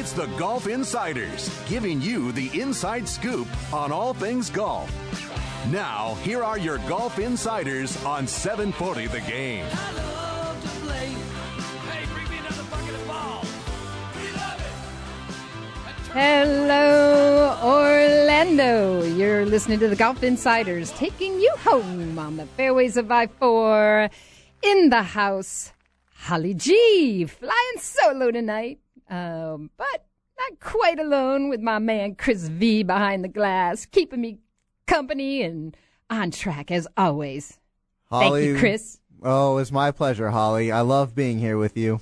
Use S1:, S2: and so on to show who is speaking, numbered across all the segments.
S1: It's the Golf Insiders, giving you the inside scoop on all things golf. Now, here are your Golf Insiders on 740 The Game.
S2: I love to play. Hey, bring me another bucket of balls. We love it.
S3: Hello, Orlando. You're listening to the Golf Insiders taking you home on the fairways of I 4 in the house. Holly G flying solo tonight, um, but not quite alone with my man Chris V behind the glass, keeping me company and on track as always.
S4: Holly,
S3: Thank you, Chris.
S4: Oh, it's my pleasure, Holly. I love being here with you.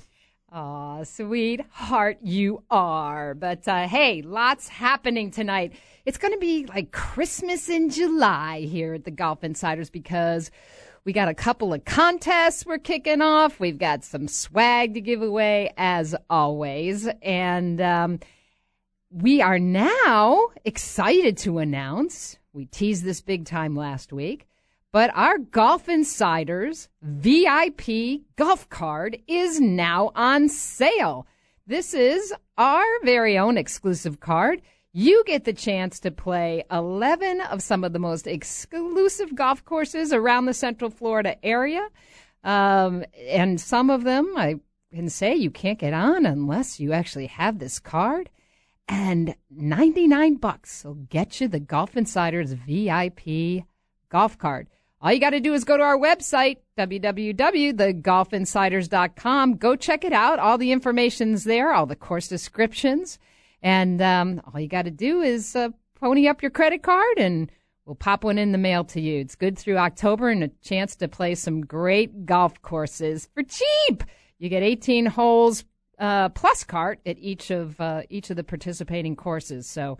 S3: Aw, sweetheart, you are. But uh, hey, lots happening tonight. It's going to be like Christmas in July here at the Golf Insiders because we got a couple of contests we're kicking off. We've got some swag to give away as always. And um, we are now excited to announce, we teased this big time last week, but our Golf Insiders VIP golf card is now on sale. This is our very own exclusive card. You get the chance to play 11 of some of the most exclusive golf courses around the Central Florida area. Um, and some of them, I can say, you can't get on unless you actually have this card. And 99 bucks will get you the Golf Insiders VIP golf card. All you got to do is go to our website, www.thegolfinsiders.com. Go check it out. All the information's there, all the course descriptions. And um, all you got to do is uh, pony up your credit card and we'll pop one in the mail to you. It's good through October and a chance to play some great golf courses for cheap. You get 18 holes uh, plus cart at each of uh, each of the participating courses. So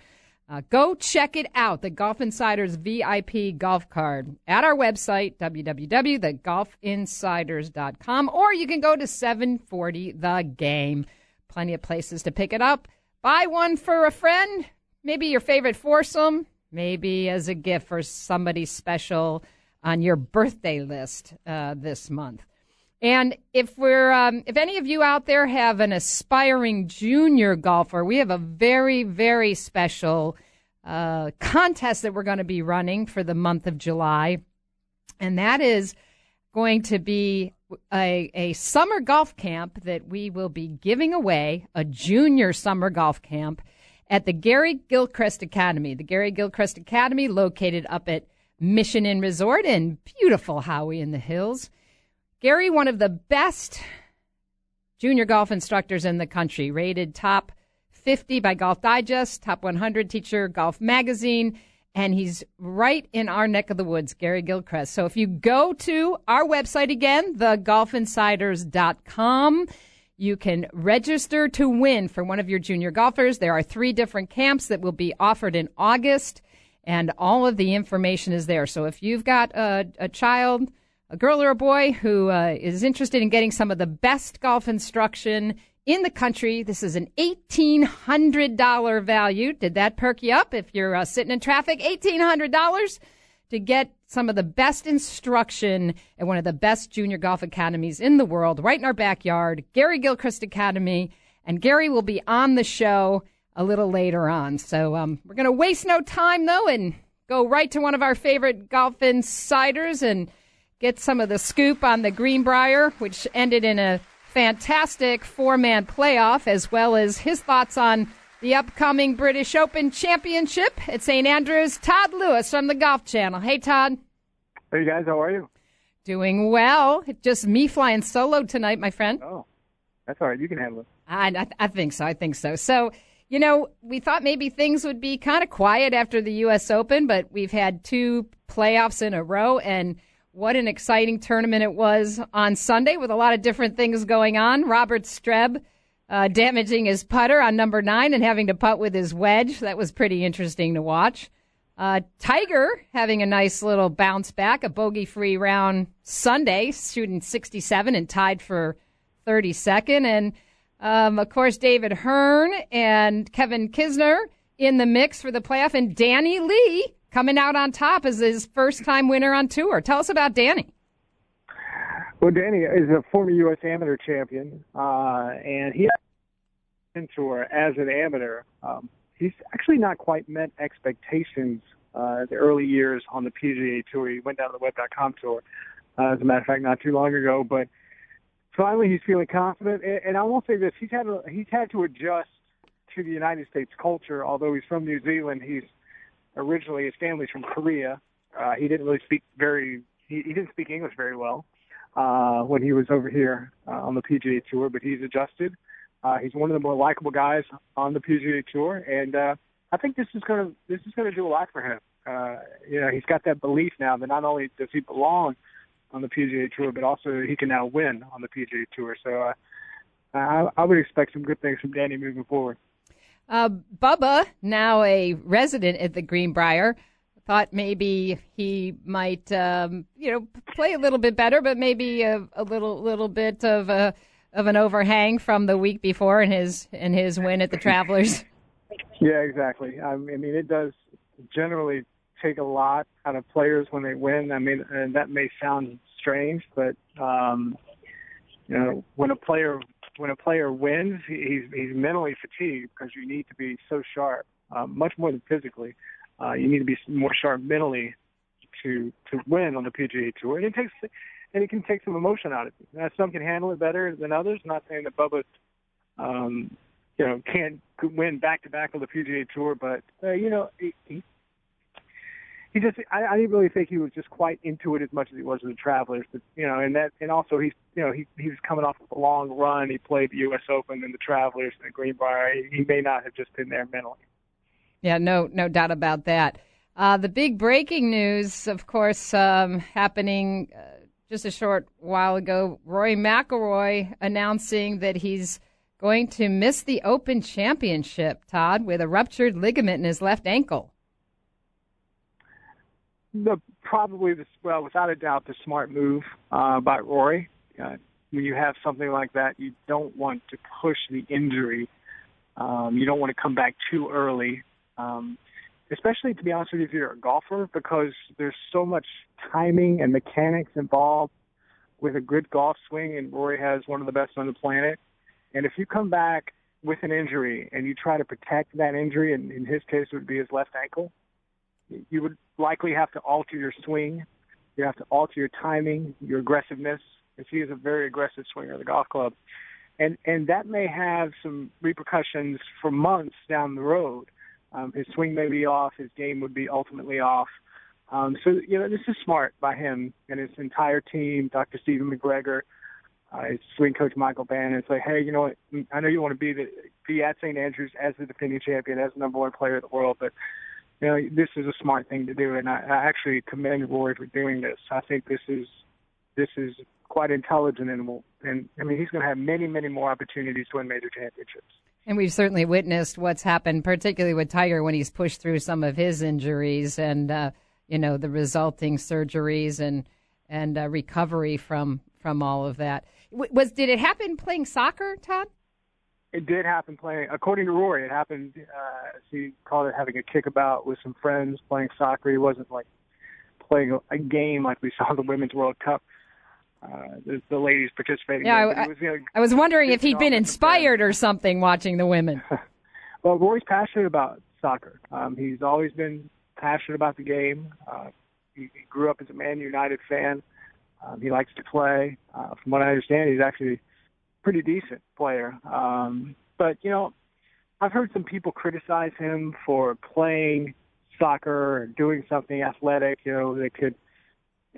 S3: uh, go check it out, the Golf Insiders VIP golf card at our website, www.thegolfinsiders.com, or you can go to 740 The Game. Plenty of places to pick it up. Buy one for a friend, maybe your favorite foursome, maybe as a gift for somebody special on your birthday list uh, this month. And if we're, um, if any of you out there have an aspiring junior golfer, we have a very, very special uh, contest that we're going to be running for the month of July, and that is going to be a, a summer golf camp that we will be giving away, a junior summer golf camp at the Gary Gilchrist Academy. The Gary Gilchrist Academy, located up at Mission Inn Resort in beautiful Howey in the Hills. Gary, one of the best junior golf instructors in the country, rated top 50 by Golf Digest, top 100 teacher Golf Magazine, and he's right in our neck of the woods, Gary Gilchrist. So if you go to our website again, thegolfinsiders.com, you can register to win for one of your junior golfers. There are three different camps that will be offered in August, and all of the information is there. So if you've got a, a child, a girl or a boy who uh, is interested in getting some of the best golf instruction in the country. This is an $1,800 value. Did that perk you up if you're uh, sitting in traffic? $1,800 to get some of the best instruction at one of the best junior golf academies in the world, right in our backyard, Gary Gilchrist Academy. And Gary will be on the show a little later on. So um, we're going to waste no time, though, and go right to one of our favorite golf insiders and get some of the scoop on the Greenbrier, which ended in a fantastic four man playoff, as well as his thoughts on the upcoming British Open Championship at St. Andrews. Todd Lewis from the Golf Channel. Hey, Todd.
S5: Hey, guys, how are you?
S3: Doing well. Just me flying solo tonight, my friend.
S5: Oh, that's all right. You can handle it.
S3: I, I, I think so. I think so. So, you know, we thought maybe things would be kind of quiet after the U.S. Open, but we've had two playoffs in a row, and what an exciting tournament it was on Sunday with a lot of different things going on. Robert Streb uh, damaging his putter on number nine and having to putt with his wedge. That was pretty interesting to watch. Uh, Tiger having a nice little bounce back, a bogey free round Sunday, shooting 67 and tied for 32nd. And um, of course, David Hearn and Kevin Kisner in the mix for the playoff, and Danny Lee coming out on top as his first time winner on tour. Tell us about Danny.
S5: Well, Danny is a former U.S. amateur champion, uh, and he a tour as an amateur. Um, he's actually not quite met expectations uh, the early years on the PGA Tour. He went down to the Web.com tour, uh, as a matter of fact, not too long ago. But finally, he's feeling confident. And, and I will say this: he's had to, he's had to adjust to the United States culture. Although he's from New Zealand, he's originally his family's from Korea. Uh, he didn't really speak very. He, he didn't speak English very well uh, when he was over here uh, on the PGA Tour, but he's adjusted. Uh, he's one of the more likable guys on the PGA Tour, and uh, I think this is to this is to do a lot for him. Uh, you know, he's got that belief now that not only does he belong on the PGA Tour, but also he can now win on the PGA Tour. So uh, I, I would expect some good things from Danny moving forward.
S3: Uh, Bubba, now a resident at the Greenbrier, thought maybe he might, um, you know, play a little bit better, but maybe a, a little little bit of a of an overhang from the week before in his in his win at the Travelers.
S5: Yeah, exactly. I mean, it does generally take a lot out of players when they win. I mean, and that may sound strange, but um, you know, when a player when a player wins, he's he's mentally fatigued because you need to be so sharp, um, much more than physically. Uh, you need to be more sharp mentally to to win on the PGA Tour, and it takes and it can take some emotion out of you. Now, some can handle it better than others. Not saying that Bubba, um, you know, can't win back to back on the PGA Tour, but uh, you know, he just I, I didn't really think he was just quite into it as much as he was with the Travelers. But you know, and that and also he's you know he he was coming off a long run. He played the U.S. Open and the Travelers and the Greenbrier. He, he may not have just been there mentally.
S3: Yeah, no no doubt about that. Uh, the big breaking news, of course, um, happening. Uh, just a short while ago, Rory McIlroy announcing that he's going to miss the Open Championship, Todd, with a ruptured ligament in his left ankle.
S5: The probably the well, without a doubt, the smart move uh, by Rory. Uh, when you have something like that, you don't want to push the injury. Um, you don't want to come back too early. Um, especially to be honest with you, if you're a golfer, because there's so much timing and mechanics involved with a good golf swing, and Rory has one of the best on the planet. And if you come back with an injury and you try to protect that injury, and in his case it would be his left ankle, you would likely have to alter your swing. You have to alter your timing, your aggressiveness, because he is a very aggressive swinger of the golf club. And and that may have some repercussions for months down the road. Um, his swing may be off. His game would be ultimately off. Um, so, you know, this is smart by him and his entire team, Dr. Stephen McGregor, uh, his swing coach Michael Bannon. Say, hey, you know what? I know you want to be the, be at St. Andrews as the defending champion, as the number one player in the world, but you know, this is a smart thing to do, and I, I actually commend Rory for doing this. I think this is this is quite intelligent, and will, and I mean, he's going to have many, many more opportunities to win major championships.
S3: And we've certainly witnessed what's happened, particularly with Tiger when he's pushed through some of his injuries and uh, you know the resulting surgeries and and uh, recovery from from all of that. Was did it happen playing soccer, Todd?
S5: It did happen playing. According to Rory, it happened. Uh, he called it having a kickabout with some friends playing soccer. He wasn't like playing a, game like we saw the Women's World Cup uh, the, the ladies participating.
S3: Yeah, I, was, you know, I was wondering if he'd been inspired or something watching the women.
S5: well, Rory's passionate about soccer. Um, he's always been passionate about the game. Uh, he, he grew up as a Man United fan. Um, he likes to play. Uh, from what I understand, he's actually pretty decent player. Um, but you know, I've heard some people criticize him for playing soccer or doing something athletic. You know, that could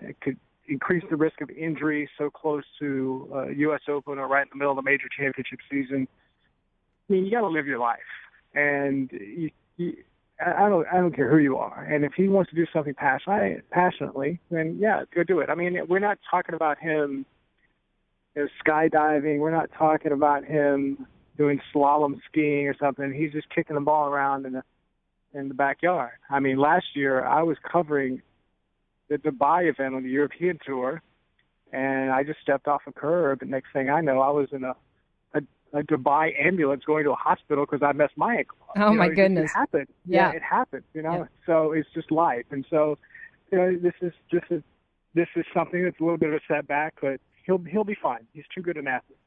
S5: that could increase the risk of injury so close to uh, U.S. Open or right in the middle of the major championship season. I mean, you got to live your life, and you, you, I don't, I don't care who you are. And if he wants to do something passionately, passionately, then yeah, go do it. I mean, we're not talking about him you know, skydiving. We're not talking about him doing slalom skiing or something. He's just kicking the ball around in the in the backyard. I mean, last year I was covering the Dubai event on the European tour, and I just stepped off a curb, and next thing I know, I was in a a, a Dubai ambulance going to a hospital because I messed my ankle. Up.
S3: Oh
S5: you
S3: my
S5: know,
S3: goodness!
S5: It, it happened.
S3: Yeah.
S5: yeah, it happened. You know,
S3: Yeah.
S5: so it's just life, and so you know this is this is this is something that's a little bit of a setback, but he'll he'll be fine. He's too good an athlete.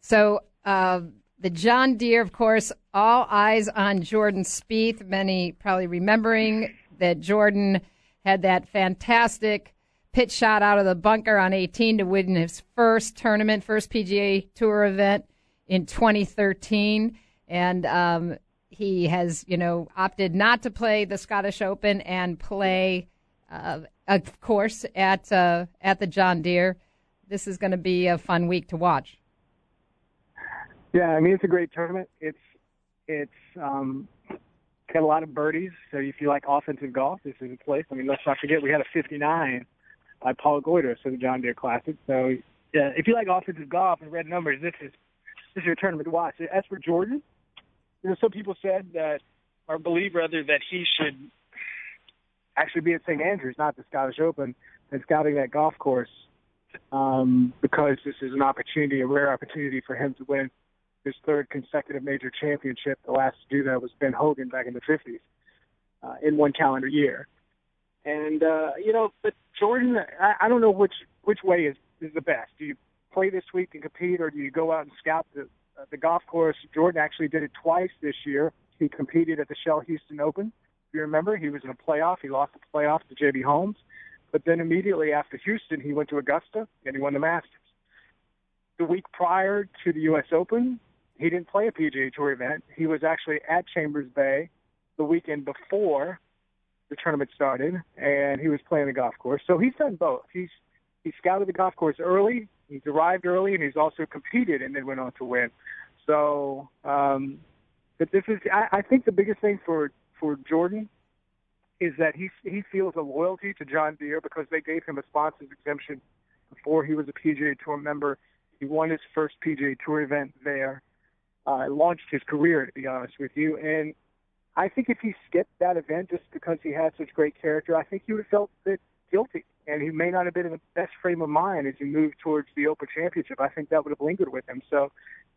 S3: So uh, the John Deere, of course, all eyes on Jordan Spieth. Many probably remembering that Jordan had that fantastic pitch shot out of the bunker on 18 to win his first tournament, first PGA Tour event in 2013, and um, he has, you know, opted not to play the Scottish Open and play, uh, of course, at uh, at the John Deere. This is going to be a fun week to watch.
S5: Yeah, I mean it's a great tournament. It's it's um, got a lot of birdies. So if you like offensive golf, this is a place. I mean, let's not forget we had a 59 by Paul Goydos for the John Deere Classic. So yeah, if you like offensive golf and red numbers, this is this is your tournament to watch. As for Jordan, you know, some people said that or believe rather that he should actually be at St Andrews, not the Scottish Open, and scouting that golf course um, because this is an opportunity, a rare opportunity for him to win his third consecutive major championship. The last to do that was Ben Hogan back in the 50s uh, in one calendar year. And uh, you know, but Jordan, I, I don't know which which way is is the best. Do you play this week and compete, or do you go out and scout the uh, the golf course? Jordan actually did it twice this year. He competed at the Shell Houston Open. If you remember, he was in a playoff. He lost the playoff to J.B. Holmes, but then immediately after Houston, he went to Augusta and he won the Masters. The week prior to the U.S. Open, he didn't play a PGA Tour event. He was actually at Chambers Bay the weekend before the tournament started, and he was playing the golf course. So he's done both. He's he scouted the golf course early. He's arrived early, and he's also competed and then went on to win. So, um, but this is I, I think the biggest thing for for Jordan is that he he feels a loyalty to John Deere because they gave him a sponsors exemption before he was a PGA Tour member. He won his first PGA Tour event there. Uh, launched his career, to be honest with you, and I think if he skipped that event just because he had such great character, I think he would have felt bit guilty, and he may not have been in the best frame of mind as he moved towards the Open Championship. I think that would have lingered with him. So,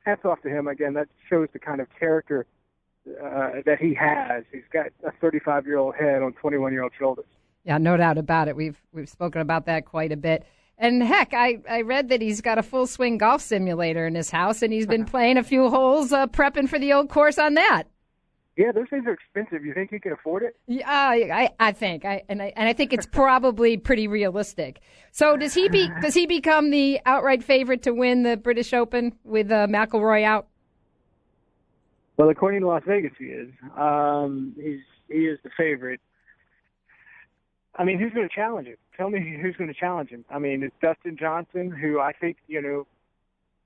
S5: hats off to him again. That shows the kind of character uh, that he has. He's got a 35 year old head on 21 year old shoulders.
S3: Yeah, no doubt about it. We've we've spoken about that quite a bit. And heck, I, I read that he's got a full swing golf simulator in his house, and he's been playing a few holes, uh, prepping for the old course on that.
S5: Yeah, those things are expensive. You think he can afford it?
S3: Yeah, I, I think, I and I and I think it's probably pretty realistic. So does he be does he become the outright favorite to win the British Open with uh, McIlroy out?
S5: Well, according to Las Vegas, he is. Um, he's he is the favorite. I mean, who's going to challenge him? Tell me who's going to challenge him. I mean, it's Dustin Johnson, who I think you know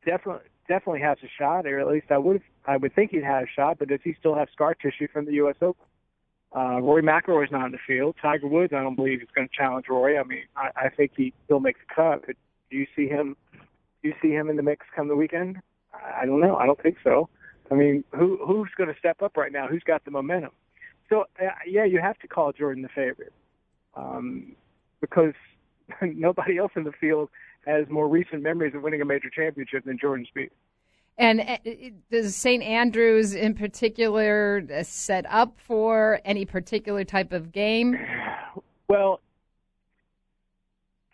S5: definitely definitely has a shot, or at least I would I would think he'd have a shot. But does he still have scar tissue from the U.S. Open? Uh, Rory McIlroy's not in the field. Tiger Woods, I don't believe is going to challenge Rory. I mean, I, I think he still makes the cut. But do you see him? Do you see him in the mix come the weekend? I don't know. I don't think so. I mean, who who's going to step up right now? Who's got the momentum? So uh, yeah, you have to call Jordan the favorite um, because nobody else in the field has more recent memories of winning a major championship than Jordan Spieth.
S3: And uh, does St. Andrews in particular uh, set up for any particular type of game?
S5: Well,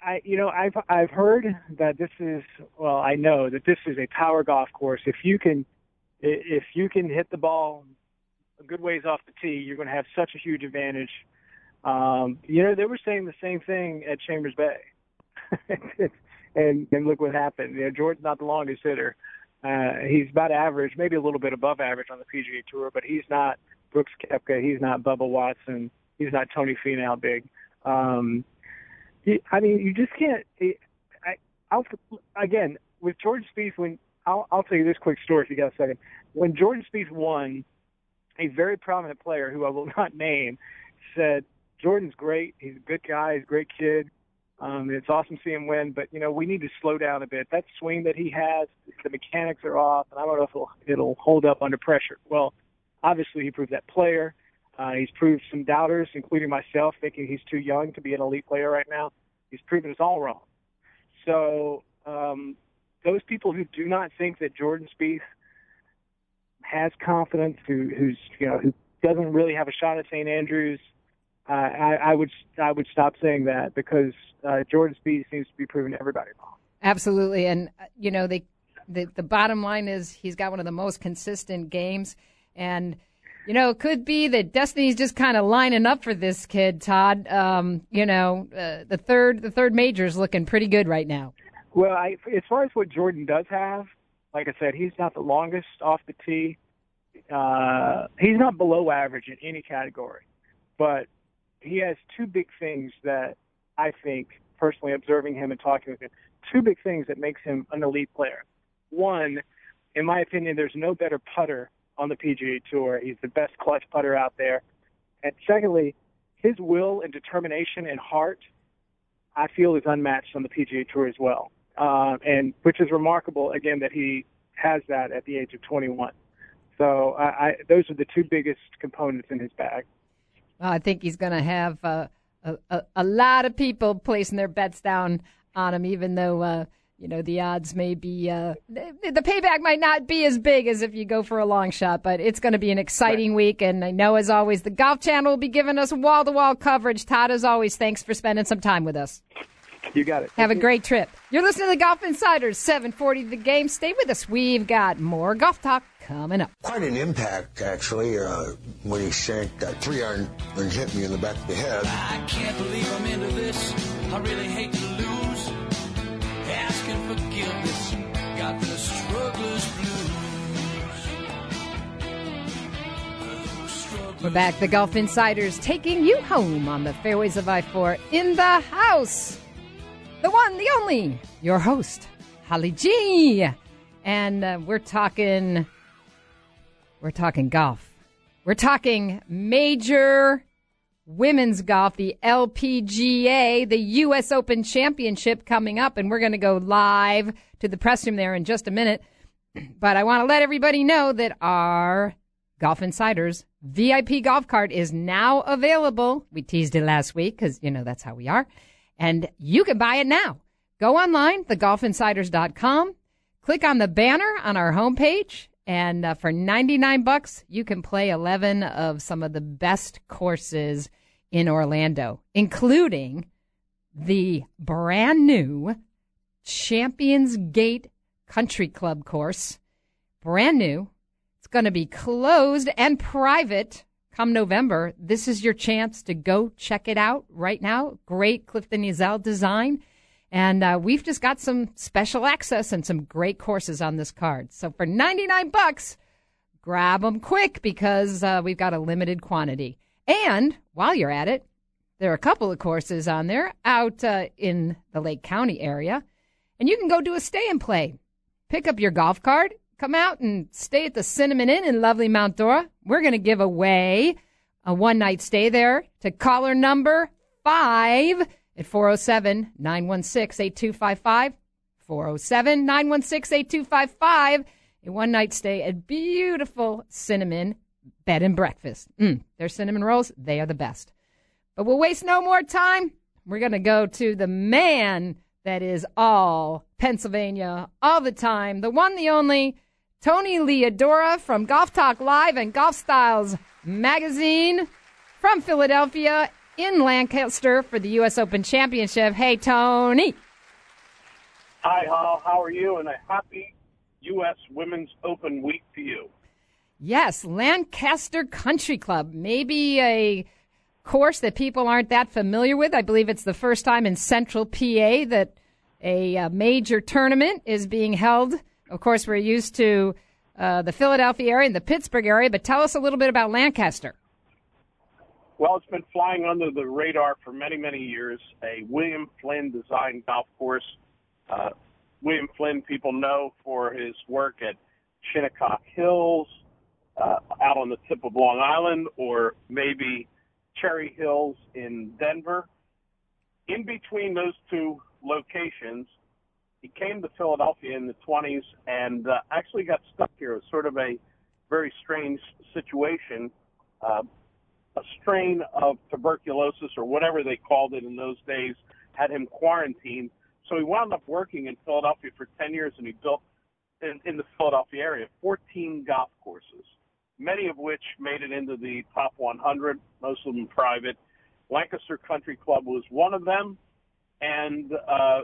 S5: I you know I've I've heard that this is well I know that this is a power golf course. If you can if you can hit the ball a good ways off the tee, you're going to have such a huge advantage. Um, you know they were saying the same thing at Chambers Bay, and and look what happened. You know Jordan's not the longest hitter. Uh, he's about average, maybe a little bit above average on the PGA Tour, but he's not Brooks Koepka. He's not Bubba Watson. He's not Tony Finau big. Um, he, I mean, you just can't. I, I'll again with Jordan Spieth. When I'll, I'll tell you this quick story if you got a second. When Jordan Spieth won, a very prominent player who I will not name said, "Jordan's great. He's a good guy. He's a great kid. Um, it's awesome to see him win, but you know we need to slow down a bit. That swing that he has, the mechanics are off, and I don't know if it'll, it'll hold up under pressure. Well, obviously he proved that player. Uh, he's proved some doubters, including myself, thinking he's too young to be an elite player right now. He's proven us all wrong. So um, those people who do not think that Jordan Spieth has confidence, who, who's you know who doesn't really have a shot at St. Andrews, uh, I, I would I would stop saying that because uh, Jordan Spieth seems to be proving everybody wrong.
S3: Absolutely, and uh, you know the, the bottom line is he's got one of the most consistent games, and you know it could be that destiny's just kind of lining up for this kid, Todd. Um, you know uh, the third the third major is looking pretty good right now.
S5: Well, I, as far as what Jordan does have, like I said, he's not the longest off the tee. Uh, he's not below average in any category, but he has two big things that I think, personally observing him and talking with him, two big things that makes him an elite player. One, in my opinion, there's no better putter on the PGA Tour. He's the best clutch putter out there. And secondly, his will and determination and heart, I feel, is unmatched on the PGA Tour as well uh, and which is remarkable again that he has that at the age of 21. So I, I, those are the two biggest components in his bag.
S3: Well, I think he's going to have uh, a, a, a lot of people placing their bets down on him, even though uh, you know the odds may be uh, the, payback might not be as big as if you go for a long shot. But it's going to be an exciting right. week, and I know as always the Golf Channel will be giving us wall to wall coverage. Todd, as always, thanks for spending some time with us.
S5: You got it.
S3: Have a great trip. You're listening to the Golf Insiders, 740 The Game. Stay with us. We've got more golf talk coming up.
S6: Quite an impact, actually, uh, when he sank that three iron and hit me in the back of the head.
S2: I can't believe I'm into this. I really hate to lose. Asking forgiveness. Got the struggler's blues.
S3: We're back, the Golf Insiders, taking you home on the fairways of I 4 in the house the one, the only, your host, Holly G. And uh, we're talking, we're talking golf. We're talking major women's golf, the LPGA, the U.S. Open Championship coming up, and we're going to go live to the press room there in just a minute. But I want to let everybody know that our Golf Insiders VIP golf cart is now available. We teased it last week because, you know, that's how we are and you can buy it now. Go online, thegolfinsiders.com, click on the banner on our homepage, and uh, for 99 bucks, you can play 11 of some of the best courses in Orlando, including the brand new Champions Gate Country Club course. Brand new. It's going to be closed and private come November, this is your chance to go check it out right now. Great Clifton Ezell design. And uh, we've just got some special access and some great courses on this card. So for 99 bucks, grab them quick because uh, we've got a limited quantity. And while you're at it, there are a couple of courses on there out uh, in the Lake County area. And you can go do a stay and play. Pick up your golf card come out and stay at the Cinnamon Inn in lovely Mount Dora. We're going to give away a one night stay there to caller number five at 407 916 8255. 407 916 8255. A one night stay at beautiful Cinnamon Bed and Breakfast. Mm, their cinnamon rolls, they are the best. But we'll waste no more time. We're going to go to the man that is all Pennsylvania all the time, the one, the only, Tony Leodora from Golf Talk Live and Golf Styles magazine from Philadelphia in Lancaster for the U.S. Open Championship. Hey, Tony.
S7: Hi, Hal. How are you? And a happy U.S. Women's Open week to you.
S3: Yes, Lancaster Country Club. Maybe a course that people aren't that familiar with. I believe it's the first time in Central PA that a, a major tournament is being held of course, we're used to uh, the Philadelphia area and the Pittsburgh area, but tell us a little bit about Lancaster.
S7: Well, it's been flying under the radar for many, many years. A William Flynn designed golf course. Uh, William Flynn, people know for his work at Shinnecock Hills, uh, out on the tip of Long Island, or maybe Cherry Hills in Denver. in between those two locations, he came to Philadelphia in the 20s and uh, actually got stuck here. It was sort of a very strange situation. Uh, a strain of tuberculosis or whatever they called it in those days had him quarantined. So he wound up working in Philadelphia for 10 years and he built in, in the Philadelphia area 14 golf courses, many of which made it into the top 100, most of them private. Lancaster Country Club was one of them, and uh,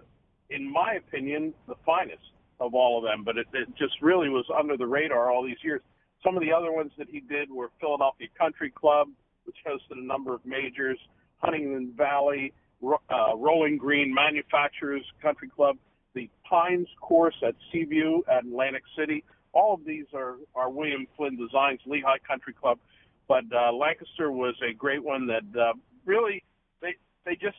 S7: in my opinion, the finest of all of them. But it, it just really was under the radar all these years. Some of the other ones that he did were Philadelphia Country Club, which hosted a number of majors, Huntingdon Valley, uh, Rolling Green Manufacturers Country Club, the Pines Course at Seaview at Atlantic City. All of these are, are William Flynn designs, Lehigh Country Club. But uh, Lancaster was a great one that uh, really they they just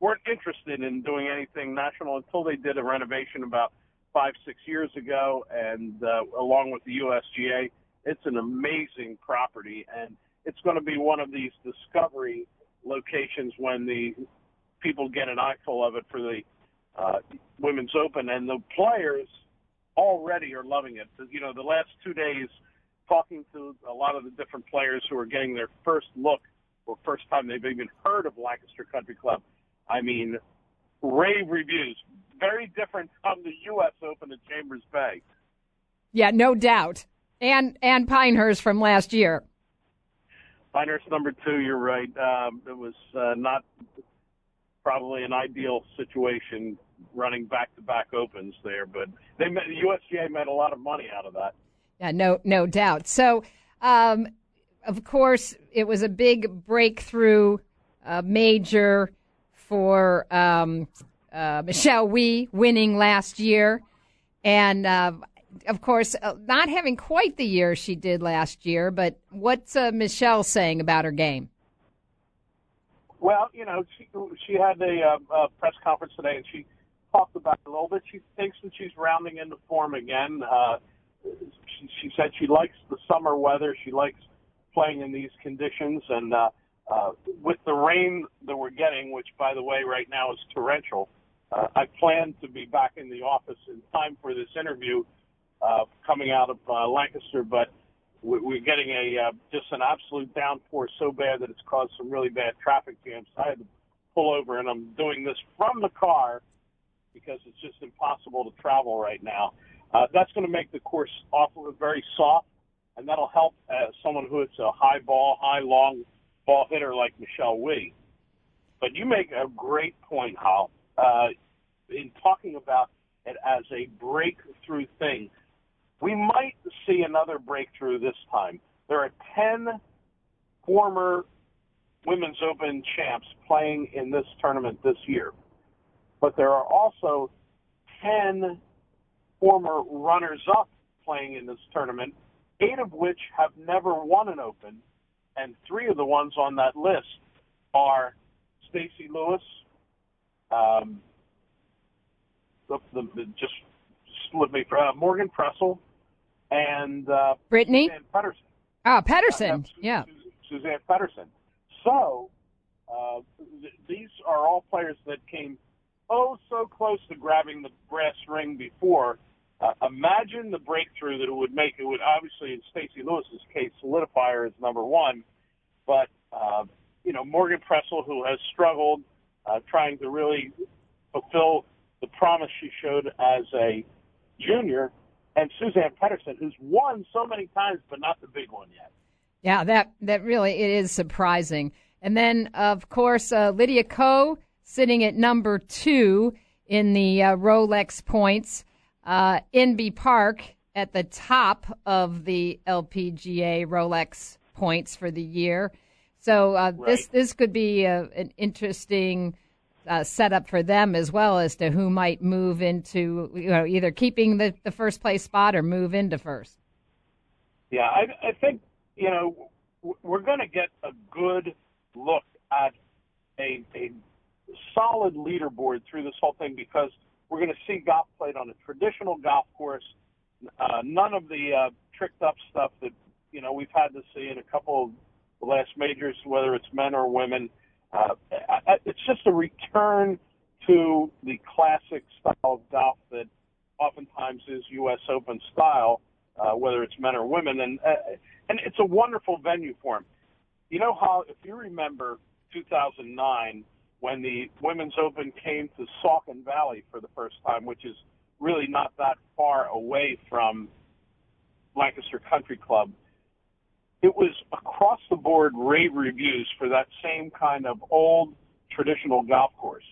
S7: weren't interested in doing anything national until they did a renovation about five six years ago, and uh, along with the USGA, it's an amazing property, and it's going to be one of these discovery locations when the people get an eyeful of it for the uh, Women's Open, and the players already are loving it. You know, the last two days, talking to a lot of the different players who are getting their first look or first time they've even heard of Lancaster Country Club, I mean, rave reviews. Very different from the U.S. Open at Chambers Bay.
S3: Yeah, no doubt. And and Pinehurst from last year.
S7: Pinehurst number two. You're right. Um, it was uh, not probably an ideal situation running back-to-back opens there, but they the USGA made a lot of money out of that.
S3: Yeah, no, no doubt. So, um, of course, it was a big breakthrough uh, major for um, uh, Michelle Wie winning last year, and uh, of course, uh, not having quite the year she did last year. But what's uh, Michelle saying about her game?
S7: Well, you know, she she had a, uh, a press conference today, and she talked about it a little bit. She thinks that she's rounding into form again. Uh, she, she said she likes the summer weather. She likes playing in these conditions, and uh, with the rain that we're getting, which by the way right now is torrential, uh, I plan to be back in the office in time for this interview uh, coming out of uh, Lancaster, but we're getting a uh, just an absolute downpour so bad that it's caused some really bad traffic jams. I had to pull over, and I'm doing this from the car because it's just impossible to travel right now. Uh, that's going to make the course awful, very soft, and that'll help uh, someone who hits a high ball, high long ball hitter like Michelle Wie. But you make a great point, Hal, uh, in talking about it as a breakthrough thing. We might see another breakthrough this time. There are 10 former Women's Open champs playing in this tournament this year. But there are also 10 former runners up playing in this tournament, eight of which have never won an Open, and three of the ones on that list are Stacy Lewis, um, the, the, the, just split me, uh, Morgan Pressel, and uh,
S3: Brittany
S7: Suzann Pettersen.
S3: Ah, Pettersen, uh, yeah.
S7: Suzann Pettersen. So uh, th- these are all players that came oh so close to grabbing the brass ring before. Uh, imagine the breakthrough that it would make. It would obviously, in Stacy Lewis's case, solidify her as number one. But uh, you know, Morgan Pressel, who has struggled uh, trying to really fulfill the promise she showed as a junior, and Suzann Pettersen, who's won so many times, but not the big one yet.
S3: Yeah, that that really it is surprising. And then, of course, uh, Lydia Ko sitting at number two in the uh, Rolex points. Uh, Inbee Park at the top of the LPGA Rolex points for the year. So uh, right. this this could be a, uh, an interesting uh, setup for them as well as to who might move into you know either keeping the, the first place spot or move into first.
S7: Yeah, I, I think you know we're going to get a good look at a, a solid leaderboard through this whole thing because we're going to see golf played on a traditional golf course. Uh, none of the uh, tricked up stuff that you know we've had to see in a couple of the last majors, whether it's men or women. Uh, it's just a return to the classic style of golf that oftentimes is U.S. Open style, uh, whether it's men or women, and uh, and it's a wonderful venue for them. You know how, if you remember 2009, when the Women's Open came to Saucon Valley for the first time, which is really not that far away from Lancaster Country Club, it was across the board rave reviews for that same kind of old traditional golf course.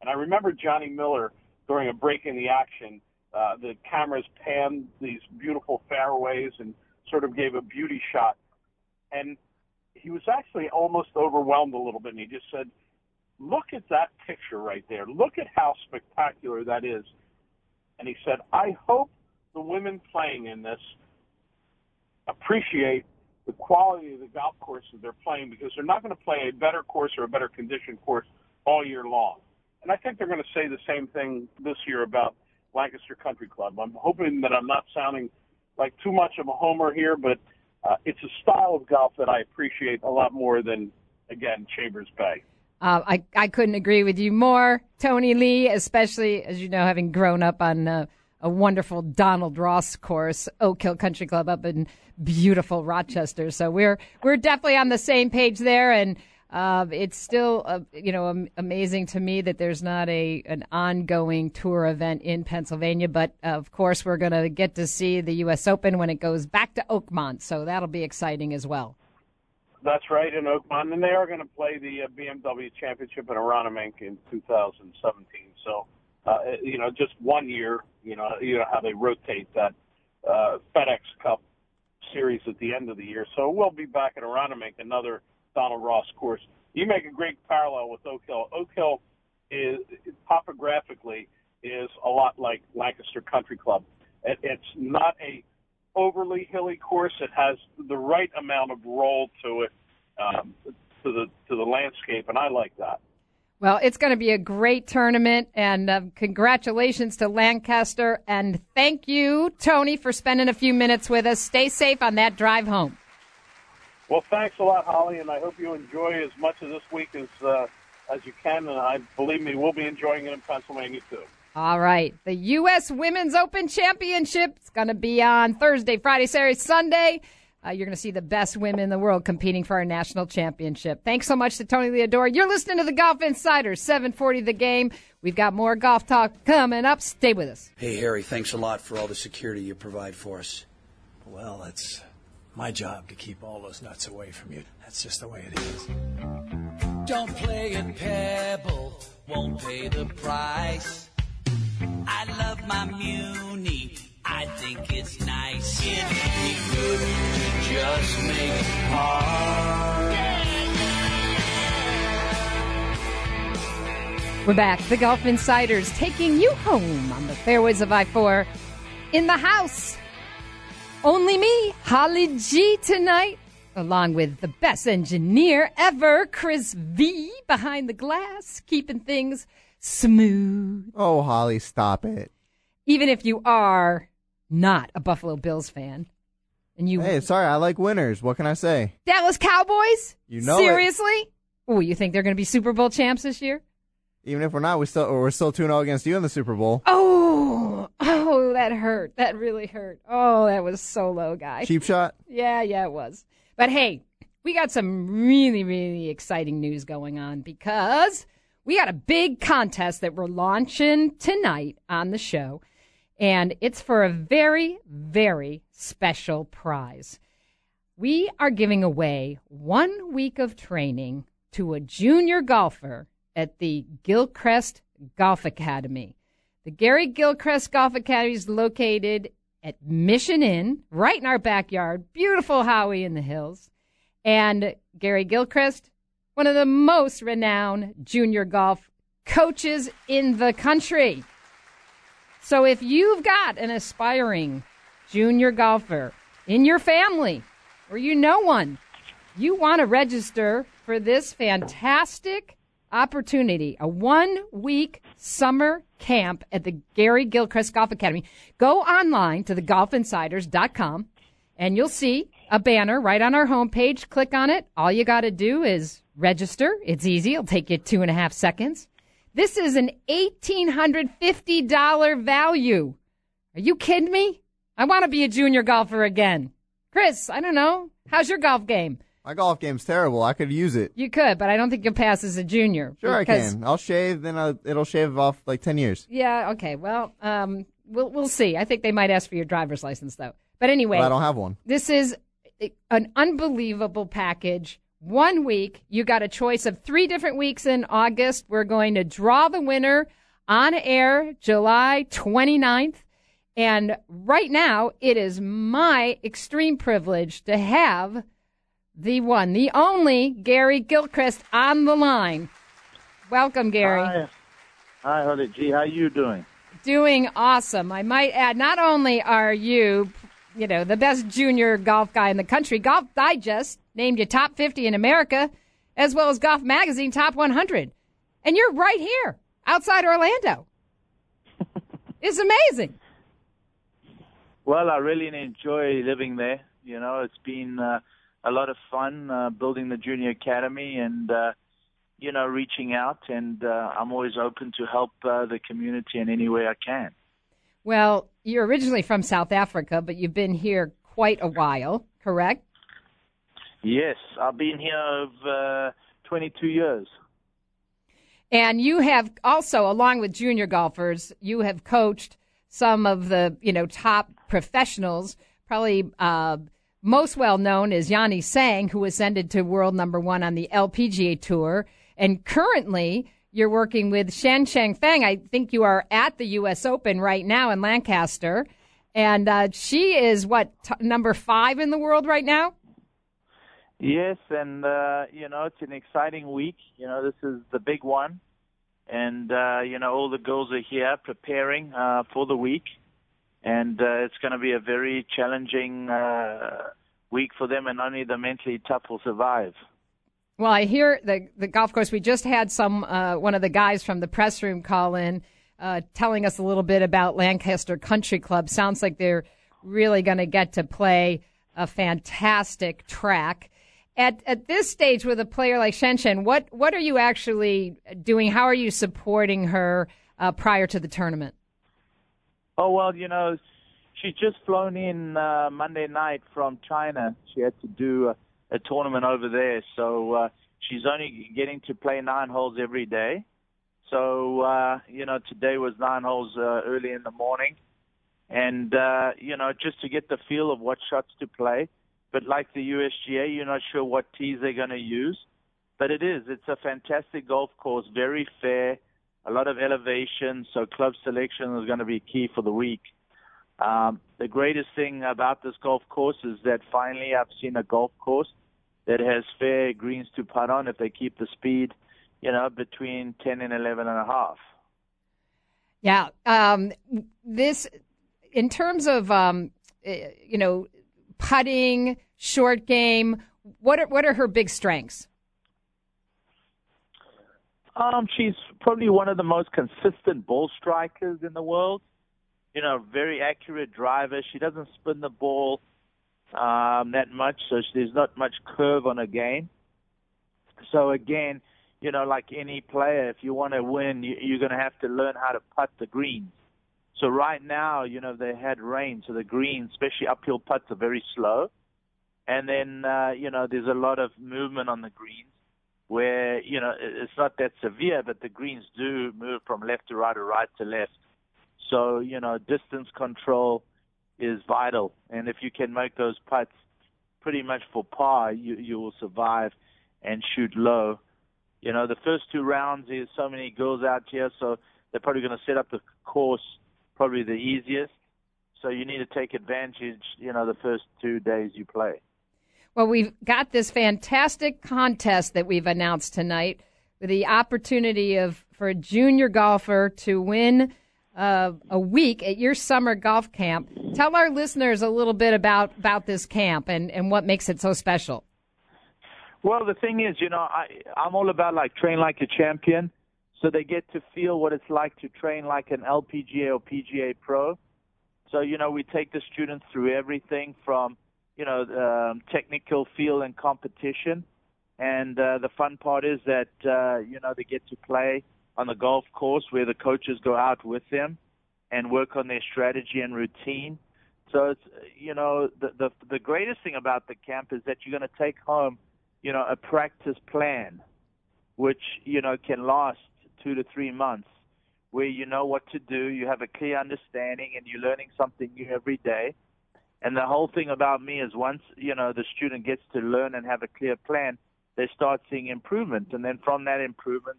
S7: And I remember Johnny Miller during a break in the action, uh, the cameras panned these beautiful fairways and sort of gave a beauty shot. And he was actually almost overwhelmed a little bit. And he just said, look at that picture right there. Look at how spectacular that is. And he said, I hope the women playing in this appreciate the quality of the golf course that they're playing because they're not going to play a better course or a better condition course all year long. And I think they're going to say the same thing this year about Lancaster Country Club. I'm hoping that I'm not sounding like too much of a homer here, but uh, it's a style of golf that I appreciate a lot more than, again, Chambers Bay.
S3: Uh, I, I couldn't agree with you more, Tony Lee, especially, as you know, having grown up on uh, a wonderful Donald Ross course, Oak Hill Country Club up in beautiful Rochester. So we're we're definitely on the same page there, and uh, it's still, uh, you know, amazing to me that there's not a an ongoing tour event in Pennsylvania. But of course, we're going to get to see the U.S. Open when it goes back to Oakmont, so that'll be exciting as well.
S7: That's right, in Oakmont, and they are going to play the uh, BMW Championship in Aronimink in 2017. So, uh, you know, just one year. You know, you know how they rotate that uh, FedEx Cup series at the end of the year. So we'll be back at Aronimink, another Donald Ross course. You make a great parallel with Oak Hill. Oak Hill is topographically is a lot like Lancaster Country Club. It, it's not a overly hilly course. It has the right amount of roll to it, um, to the to the landscape, and I like that.
S3: Well, it's going to be a great tournament, and uh, congratulations to Lancaster, and thank you, Tony, for spending a few minutes with us. Stay safe on that drive home.
S7: Well, thanks a lot, Holly, and I hope you enjoy as much of this week as uh, as you can. And I believe me, we'll be enjoying it in Pennsylvania too.
S3: All right, the U.S. Women's Open Championship is going to be on Thursday, Friday, Saturday, Sunday. Uh, you're going to see the best women in the world competing for our national championship. Thanks so much to Tony Leodora. You're listening to the Golf Insider, 740 the game. We've got more golf talk coming up. Stay with us.
S8: Hey, Harry, thanks a lot for all the security you provide for us.
S9: Well, that's my job to keep all those nuts away from you. That's just the way it is.
S2: Don't play at Pebble, won't pay the price. I love my Muni, I think it's nice. It'd be good to just make par.
S3: We're back. The Golf Insiders taking you home on the fairways of I 4 in the house only me, Holly G, tonight, along with the best engineer ever, Chris V, behind the glass, keeping things smooth.
S4: Oh, Holly, stop it.
S3: Even if you are not a Buffalo Bills fan. And you
S4: Hey, sorry, I like winners. What can I say?
S3: Dallas Cowboys?
S4: You know
S3: Seriously? Oh, you think they're going to be Super Bowl champs this year?
S4: Even if we're not, we still we're still 2-0 against you in the Super Bowl.
S3: Oh, oh, that hurt. That really hurt. Oh, that was so low, guy.
S4: Cheap shot.
S3: Yeah, yeah, it was. But hey, we got some really, really exciting news going on because we got a big contest that we're launching tonight on the show, and it's for a very, very special prize. We are giving away one week of training to a junior golfer at the Gilchrist Golf Academy. The Gary Gilchrist Golf Academy is located at Mission Inn, right in our backyard. Beautiful Howey in the hills. And Gary Gilchrist, one of the most renowned junior golf coaches in the country. So if you've got an aspiring junior golfer in your family or you know one, you want to register for this fantastic opportunity, a one week summer camp at the Gary Gilchrist Golf Academy. Go online to thegolfinsiders.com and you'll see a banner right on our homepage. Click on it. All you got to do is Register. It's easy. It'll take you two and a half seconds. This is an $1,850 value. Are you kidding me? I want to be a junior golfer again. Chris, I don't know. How's your golf game?
S4: My golf game's terrible. I could use it.
S3: You could, but I don't think you'll pass as a junior.
S4: Sure, I can. I'll shave, then I'll, it'll shave off like 10 years.
S3: Yeah, okay. Well, um, we'll we'll see. I think they might ask for your driver's license though. But anyway,
S4: I don't have one.
S3: this is an unbelievable package. One week, you got a choice of three different weeks in August. We're going to draw the winner on air July 29th. And right now, it is my extreme privilege to have the one, the only Gary Gilchrist on the line. Welcome, Gary.
S10: Hi, hi, Holly G. How you doing?
S3: doing awesome. I might add, not only are you, you know, the best junior golf guy in the country, Golf Digest named you top 50 in America, as well as Golf Magazine top 100. And you're right here outside Orlando. it's amazing.
S10: Well, I really enjoy living there. You know, it's been uh, a lot of fun uh, building the junior academy and uh, you know reaching out. And uh, I'm always open to help uh, the community in any way I can.
S3: Well, you're originally from South Africa, but you've been here quite a while, correct?
S10: Yes, I've been here over uh, 22 years.
S3: And you have also, along with junior golfers, you have coached some of the you know top professionals. Probably uh, most well known is Yani Tseng, who ascended to world number one on the LPGA tour, and currently you're working with Shanshan Feng. I think you are at the U.S. Open right now in Lancaster, and uh, she is what t- number five in the world right now.
S10: Yes, and uh, you know it's an exciting week. You know this is the big one, and uh, you know all the girls are here preparing uh, for the week, and uh, it's going to be a very challenging uh, week for them, and only the mentally tough will survive.
S3: Well, I hear the the golf course. We just had some uh, one of the guys from the press room call in, uh, telling us a little bit about Lancaster Country Club. Sounds like they're really going to get to play a fantastic track. At at this stage, with a player like Shanshan, what what are you actually doing? How are you supporting her uh, prior to the tournament?
S10: Oh well, you know, she's just flown in uh, Monday night from China. She had to do a, a tournament over there, so uh, she's only getting to play nine holes every day. So uh, you know, today was nine holes uh, early in the morning, and uh, you know, just to get the feel of what shots to play. But like the USGA, you're not sure what tees they're going to use. But it is. It's a fantastic golf course, very fair, a lot of elevation. So club selection is going to be key for the week. Um, the greatest thing about this golf course is that finally I've seen a golf course that has fair greens to putt on if they keep the speed, you know, between 10 and 11 and a half.
S3: Yeah. Um, this, in terms of, um, eh, you know, putting, short game, what are, what are her big strengths?
S10: Um, she's probably one of the most consistent ball strikers in the world. You know, very accurate driver. She doesn't spin the ball um, that much, so there's not much curve on her game. So again, you know, like any player, if you want to win, you, you're going to have to learn how to putt the greens. So right now, you know, they had rain, so the greens, especially uphill putts, are very slow. And then, uh, you know, there's a lot of movement on the greens where, you know, it's not that severe, but the greens do move from left to right or right to left. So, you know, distance control is vital. And if you can make those putts pretty much for par, you, you will survive and shoot low. You know, the first two rounds, there's so many girls out here, so they're probably going to set up the course probably the easiest. So you need to take advantage, you know, the first two days you play.
S3: Well, we've got this fantastic contest that we've announced tonight with the opportunity of for a junior golfer to win uh, a week at your summer golf camp. Tell our listeners a little bit about about this camp and, and what makes it so special.
S10: Well, the thing is, you know, I I'm all about like train like a champion, so they get to feel what it's like to train like an LPGA or PGA pro. So you know, we take the students through everything from you know um, technical feel and competition, And uh, the fun part is that uh, you know they get to play on the golf course where the coaches go out with them and work on their strategy and routine. So it's you know the the the greatest thing about the camp is that you're going to take home you know a practice plan, which you know can last two to three months, where you know what to do, you have a clear understanding, and you're learning something new every day. And the whole thing about me is once you know the student gets to learn and have a clear plan, they start seeing improvement, and then from that improvement,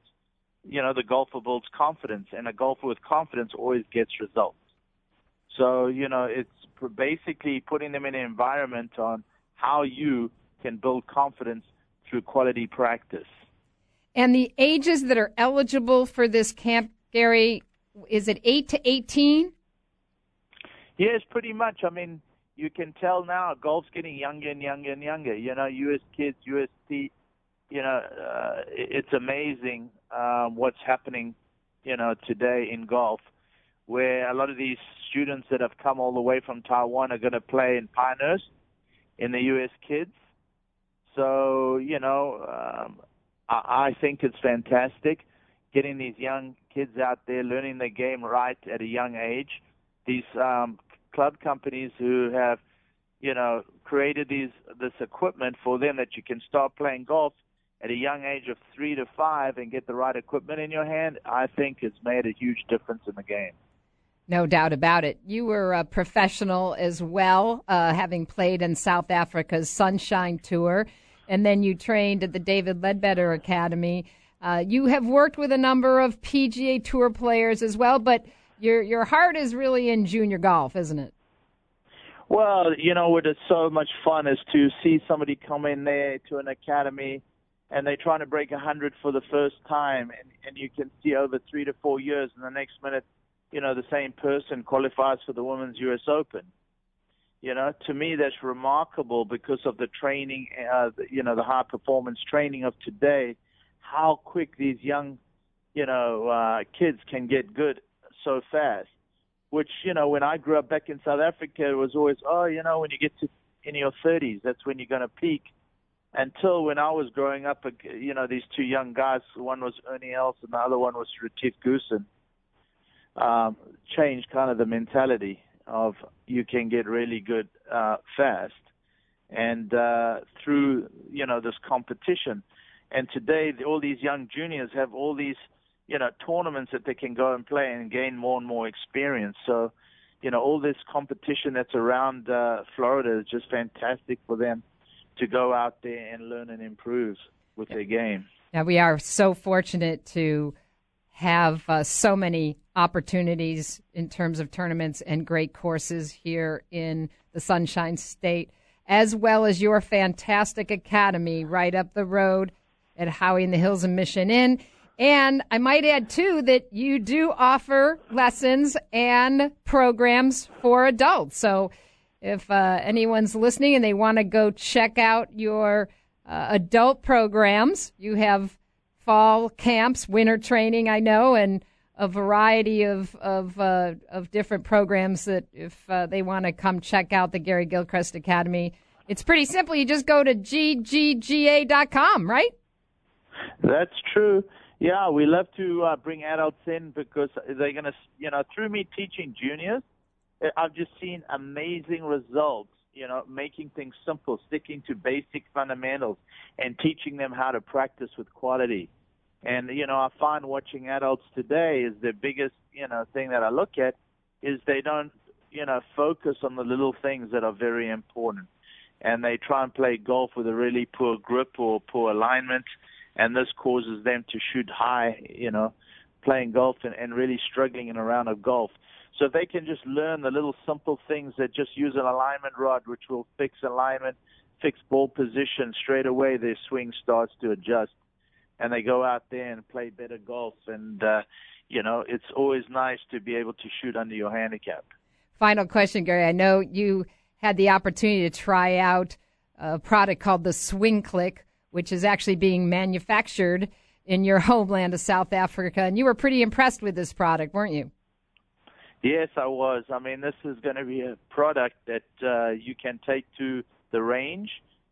S10: you know the golfer builds confidence, and a golfer with confidence always gets results. So you know it's basically putting them in an environment on how you can build confidence through quality practice.
S3: And the ages that are eligible for this camp, Gary, is it 8 to 18?
S10: Yes, pretty much. I mean, you can tell now golf's getting younger and younger and younger. You know, US kids, UST, you know, uh, it's amazing um, what's happening, you know, today in golf, where a lot of these students that have come all the way from Taiwan are going to play in Pinehurst in the US kids. So, you know, um, I, I think it's fantastic getting these young kids out there learning the game right at a young age. These um, club companies who have, you know, created these this equipment for them that you can start playing golf at a young age of three to five and get the right equipment in your hand, I think it's made a huge difference in the game.
S3: No doubt about it. You were a professional as well, uh, having played in South Africa's Sunshine Tour, and then you trained at the David Leadbetter Academy. Uh, you have worked with a number of PGA Tour players as well, but your your heart is really in junior golf, isn't it?
S10: Well, you know what is so much fun is to see somebody come in there to an academy and they're trying to break a hundred for the first time and, and you can see over three to four years and the next minute you know, the same person qualifies for the Women's U.S. Open. You know, to me, that's remarkable because of the training, uh, you know, the high performance training of today, how quick these young, you know, uh, kids can get good so fast. Which, you know, when I grew up back in South Africa, it was always, oh, you know, when you get to in your 30s, that's when you're going to peak. Until when I was growing up, you know, these two young guys, one was Ernie Els and the other one was Retief Goosen um, change kind of the mentality of you can get really good uh, fast, and uh, through you know this competition. And today, all these young juniors have all these you know tournaments that they can go and play and gain more and more experience. So, you know, all this competition that's around uh, Florida is just fantastic for them to go out there and learn and improve with their game.
S3: Now we are so fortunate to have uh, so many opportunities in terms of tournaments and great courses here in the Sunshine State, as well as your fantastic academy right up the road at Howey in the Hills and Mission Inn. And I might add, too, that you do offer lessons and programs for adults. So if uh, anyone's listening and they want to go check out your uh, adult programs, you have fall camps, winter training, I know, and a variety of of uh, of different programs that if uh, they want to come check out the Gary Gilchrist Academy, it's pretty simple. You just go to ggga.com, right?
S10: That's true. Yeah, we love to uh, bring adults in because they're going to, you know, through me teaching juniors, I've just seen amazing results you know, making things simple, sticking to basic fundamentals, and teaching them how to practice with quality. And you know, I find watching adults today is the biggest you know thing that I look at is they don't you know focus on the little things that are very important, and they try and play golf with a really poor grip or poor alignment, and this causes them to shoot high, you know, playing golf and, and really struggling in a round of golf. So if they can just learn the little simple things that just use an alignment rod, which will fix alignment, fix ball position straight away, their swing starts to adjust, and they go out there and play better golf. And uh, you know, it's always nice to be able to shoot under your handicap.
S3: Final question, Gary. I know you had the opportunity to try out a product called the Swing Click, which is actually being manufactured in your homeland of South Africa, and you were pretty impressed with this product, weren't you?
S10: Yes, I was. I mean, this is going to be a product that uh, you can take to the range,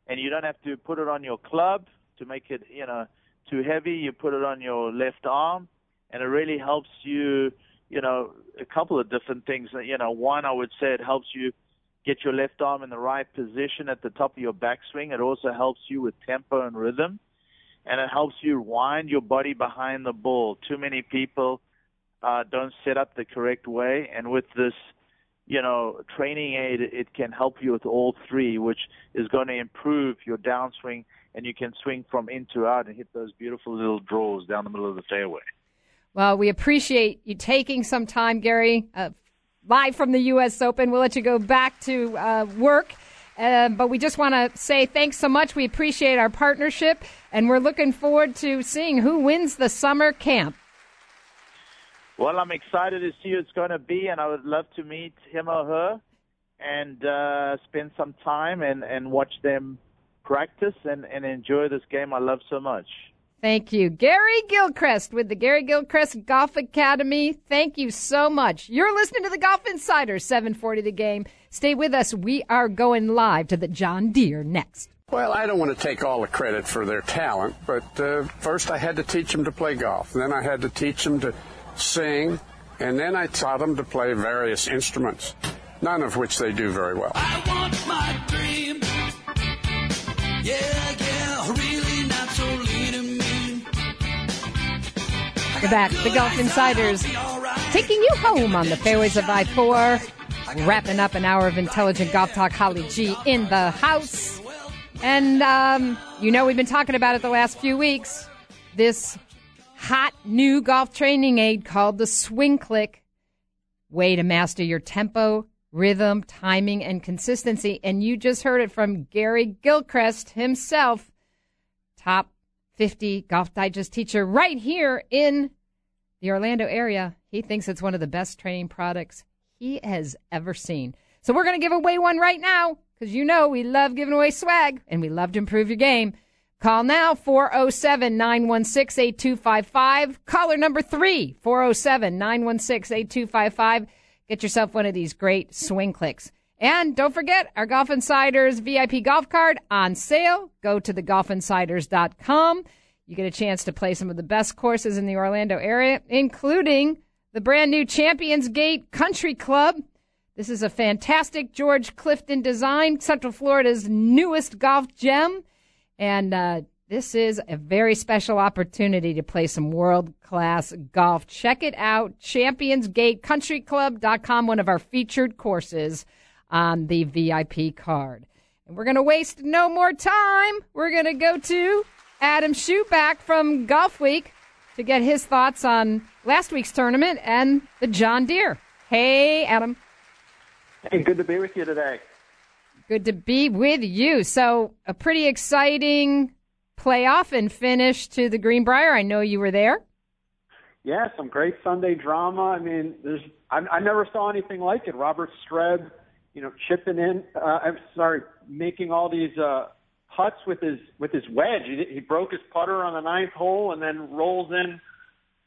S10: and you don't have to put it on your club to make it, you know, too heavy. You put it on your left arm, and it really helps you, you know, a couple of different things. You know, one, I would say it helps you get your left arm in the right position at the top of your backswing. It also helps you with tempo and rhythm, and it helps you wind your body behind the ball. Too many people uh, don't set up the correct way, and with this you know, training aid, it can help you with all three, which is going to improve your downswing, and you can swing from in to out and hit those beautiful little draws down the middle of the fairway.
S3: Well, we appreciate you taking some time, Gary, uh, live from the U.S. Open. We'll let you go back to uh, work. Uh, but we just want to say thanks so much. We appreciate our partnership, and we're looking forward to seeing who wins the summer camp.
S10: Well, I'm excited to see who it's going to be, and I would love to meet him or her and uh, spend some time and, and watch them practice and, and enjoy this game I love so much.
S3: Thank you. Gary Gilchrist with the Gary Gilchrist Golf Academy. Thank you so much. You're listening to the Golf Insider, 740 the game. Stay with us. We are going live to the John Deere next.
S11: Well, I don't want to take all the credit for their talent, but uh, first I had to teach them to play golf. Then I had to teach them to sing, and then I taught them to play various instruments, none of which they do very well.
S3: We're back. The Golf Insiders taking you home on the fairways of I 4. Wrapping up an hour of intelligent golf talk. Holly G in the house. And, um, you know, we've been talking about it the last few weeks. This hot new golf training aid called the Swing Click. Way to master your tempo, rhythm, timing, and consistency. And you just heard it from Gary Gilchrist himself, top 50 Golf Digest teacher right here in the Orlando area. He thinks it's one of the best training products he has ever seen. So we're going to give away one right now because you know we love giving away swag and we love to improve your game. Call now 407 916 8255. Caller number three 407 916 8255. Get yourself one of these great swing clicks. And don't forget our Golf Insiders VIP golf card on sale. Go to thegolfinsiders.com. You get a chance to play some of the best courses in the Orlando area, including the brand new Champions Gate Country Club. This is a fantastic George Clifton design, Central Florida's newest golf gem. And uh, this is a very special opportunity to play some world class golf. Check it out, championsgatecountryclub.com, one of our featured courses on the VIP card. And we're going to waste no more time. We're going to go to Adam Schupak from Golf Week to get his thoughts on last week's tournament and the John Deere. Hey, Adam.
S12: Hey, good to be with you today.
S3: Good to be with you. So, a pretty exciting playoff and finish to the Greenbrier. I know you were there.
S12: Yeah, some great Sunday drama. I mean, there's I, I never saw anything like it. Robert Streb, you know, chipping in. Uh, I'm sorry, making all these uh, putts with his with his wedge. He, he broke his putter on the ninth hole and then rolls in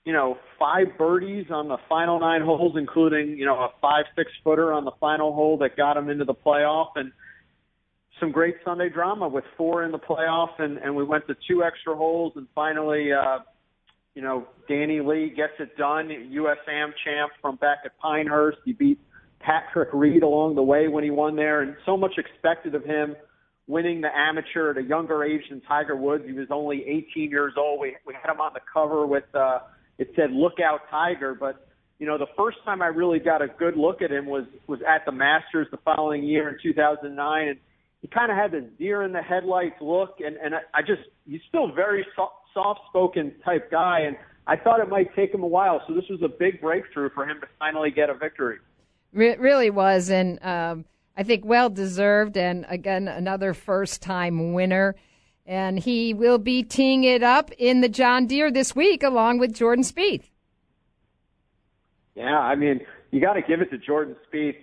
S12: you know, five birdies on the final nine holes, including, you know, a five, six footer on the final hole that got him into the playoff and some great Sunday drama with four in the playoff and, and we went to two extra holes and finally, uh, you know, Danny Lee gets it done, US Am champ from back at Pinehurst. He beat Patrick Reed along the way when he won there and so much expected of him winning the amateur at a younger age than Tiger Woods. He was only 18 years old. We, we had him on the cover with, uh, it said "Look out, Tiger." But you know, the first time I really got a good look at him was was at the Masters the following year in 2009, and he kind of had this deer in the headlights look, and and I, I just he's still very soft-spoken type guy, and I thought it might take him a while. So this was a big breakthrough for him to finally get a victory.
S3: It really was, and um, I think well deserved, and again another first-time winner and he will be teeing it up in the John Deere this week along with Jordan Spieth.
S12: Yeah, I mean, you got to give it to Jordan Spieth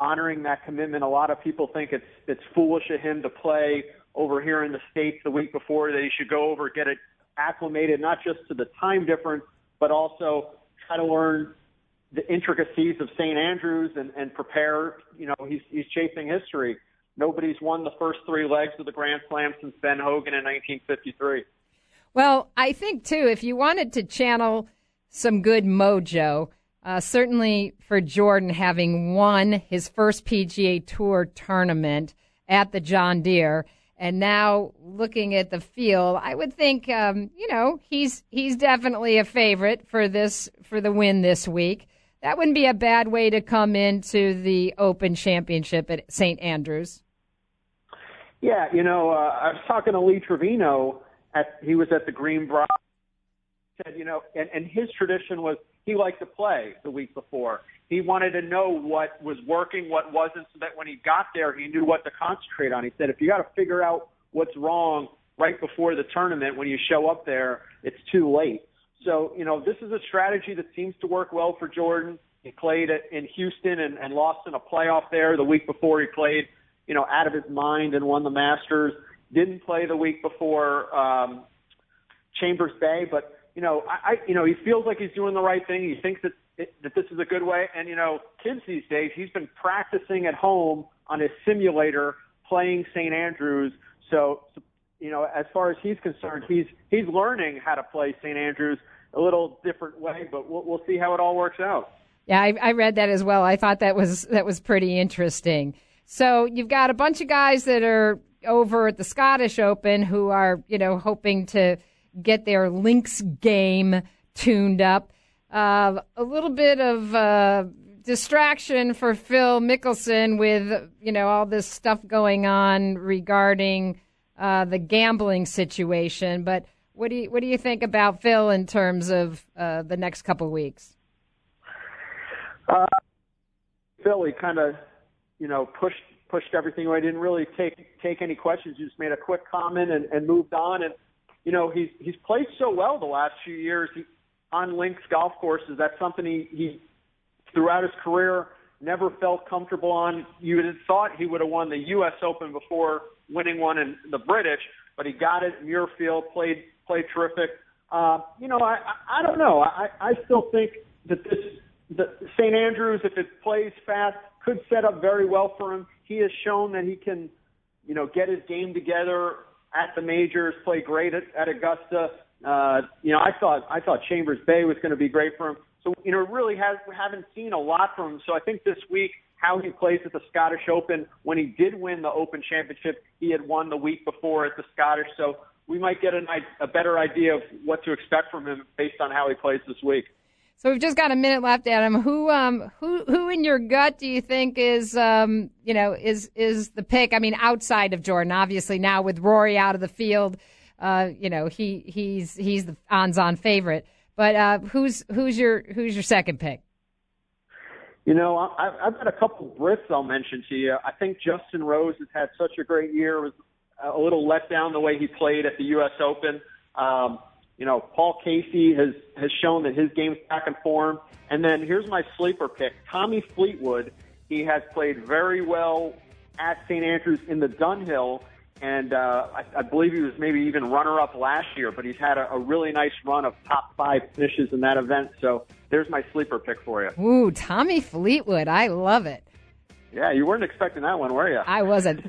S12: honoring that commitment. A lot of people think it's it's foolish of him to play over here in the states the week before that he should go over get it acclimated not just to the time difference but also try to learn the intricacies of St. Andrews and, and prepare. You know, he's he's chasing history. nobody's won the first three legs of the Grand Slam since Ben Hogan in 1953.
S3: Well, I think too, if you wanted to channel some good mojo, uh, certainly for Jordan having won his first PGA Tour tournament at the John Deere, and now looking at the field, I would think, um, you know, he's he's definitely a favorite for this for the win this week. That wouldn't be a bad way to come into the Open Championship at St Andrews.
S12: Yeah, you know, uh, I was talking to Lee Trevino. At he was at the Greenbrier. Said, you know, and, and his tradition was he liked to play the week before. He wanted to know what was working, what wasn't, so that when he got there, he knew what to concentrate on. He said, if you got to figure out what's wrong right before the tournament, when you show up there, it's too late. So, you know, this is a strategy that seems to work well for Jordan. He played in Houston and, and lost in a playoff there the week before he played, you know, out of his mind and won the Masters. Didn't play the week before um, Chambers Bay, but you know, I, I you know he feels like he's doing the right thing. He thinks that that this is a good way. And you know, kids these days, he's been practicing at home on his simulator playing St. Andrews. So, you know, as far as he's concerned, he's he's learning how to play St. Andrews a little different way. But we'll, we'll see how it all works out.
S3: Yeah, I, I read that as well. I thought that was that was pretty interesting. So you've got a bunch of guys that are over at the Scottish Open who are, you know, hoping to get their links game tuned up. Uh, a little bit of uh, distraction for Phil Mickelson with, you know, all this stuff going on regarding uh, the gambling situation. But what do you what do you think about Phil in terms of uh, the next couple weeks?
S12: Uh, Phil, he kind of, you know, pushed pushed everything away. Didn't really take take any questions. He just made a quick comment and, and moved on. And you know, he's he's played so well the last few years on links golf courses. That's something he, he throughout his career never felt comfortable on. You would thought he would have won the U.S. Open before winning one in the British, but he got it. Muirfield played played terrific. Uh, you know, I, I I don't know. I I still think that this the St. Andrews, if it plays fast, could set up very well for him. He has shown that he can, you know, get his game together at the majors, play great at, at Augusta. Uh, you know, I thought I thought Chambers Bay was going to be great for him. So you know, really has haven't seen a lot from him. So I think this week how he plays at the Scottish Open. When he did win the Open Championship, he had won the week before at the Scottish. So we might get an, a better idea of what to expect from him based on how he plays this week.
S3: So we've just got a minute left, Adam. Who, um, who, who in your gut do you think is, um, you know, is is the pick? I mean, outside of Jordan, obviously now with Rory out of the field, uh, you know, he he's he's the odds-on favorite. But uh, who's who's your who's your second pick?
S12: You know, I, I've got a couple of Brits I'll mention to you. I think Justin Rose has had such a great year. It was a little let down the way he played at the U.S. Open. Um, you know, Paul Casey has has shown that his game's back in form. And then here's my sleeper pick, Tommy Fleetwood. He has played very well at St. Andrews in the Dunhill, and uh, I, I believe he was maybe even runner-up last year. But he's had a, a really nice run of top five finishes in that event. So there's my sleeper pick for you.
S3: Ooh, Tommy Fleetwood, I love it.
S12: Yeah, you weren't expecting that one, were you?
S3: I wasn't.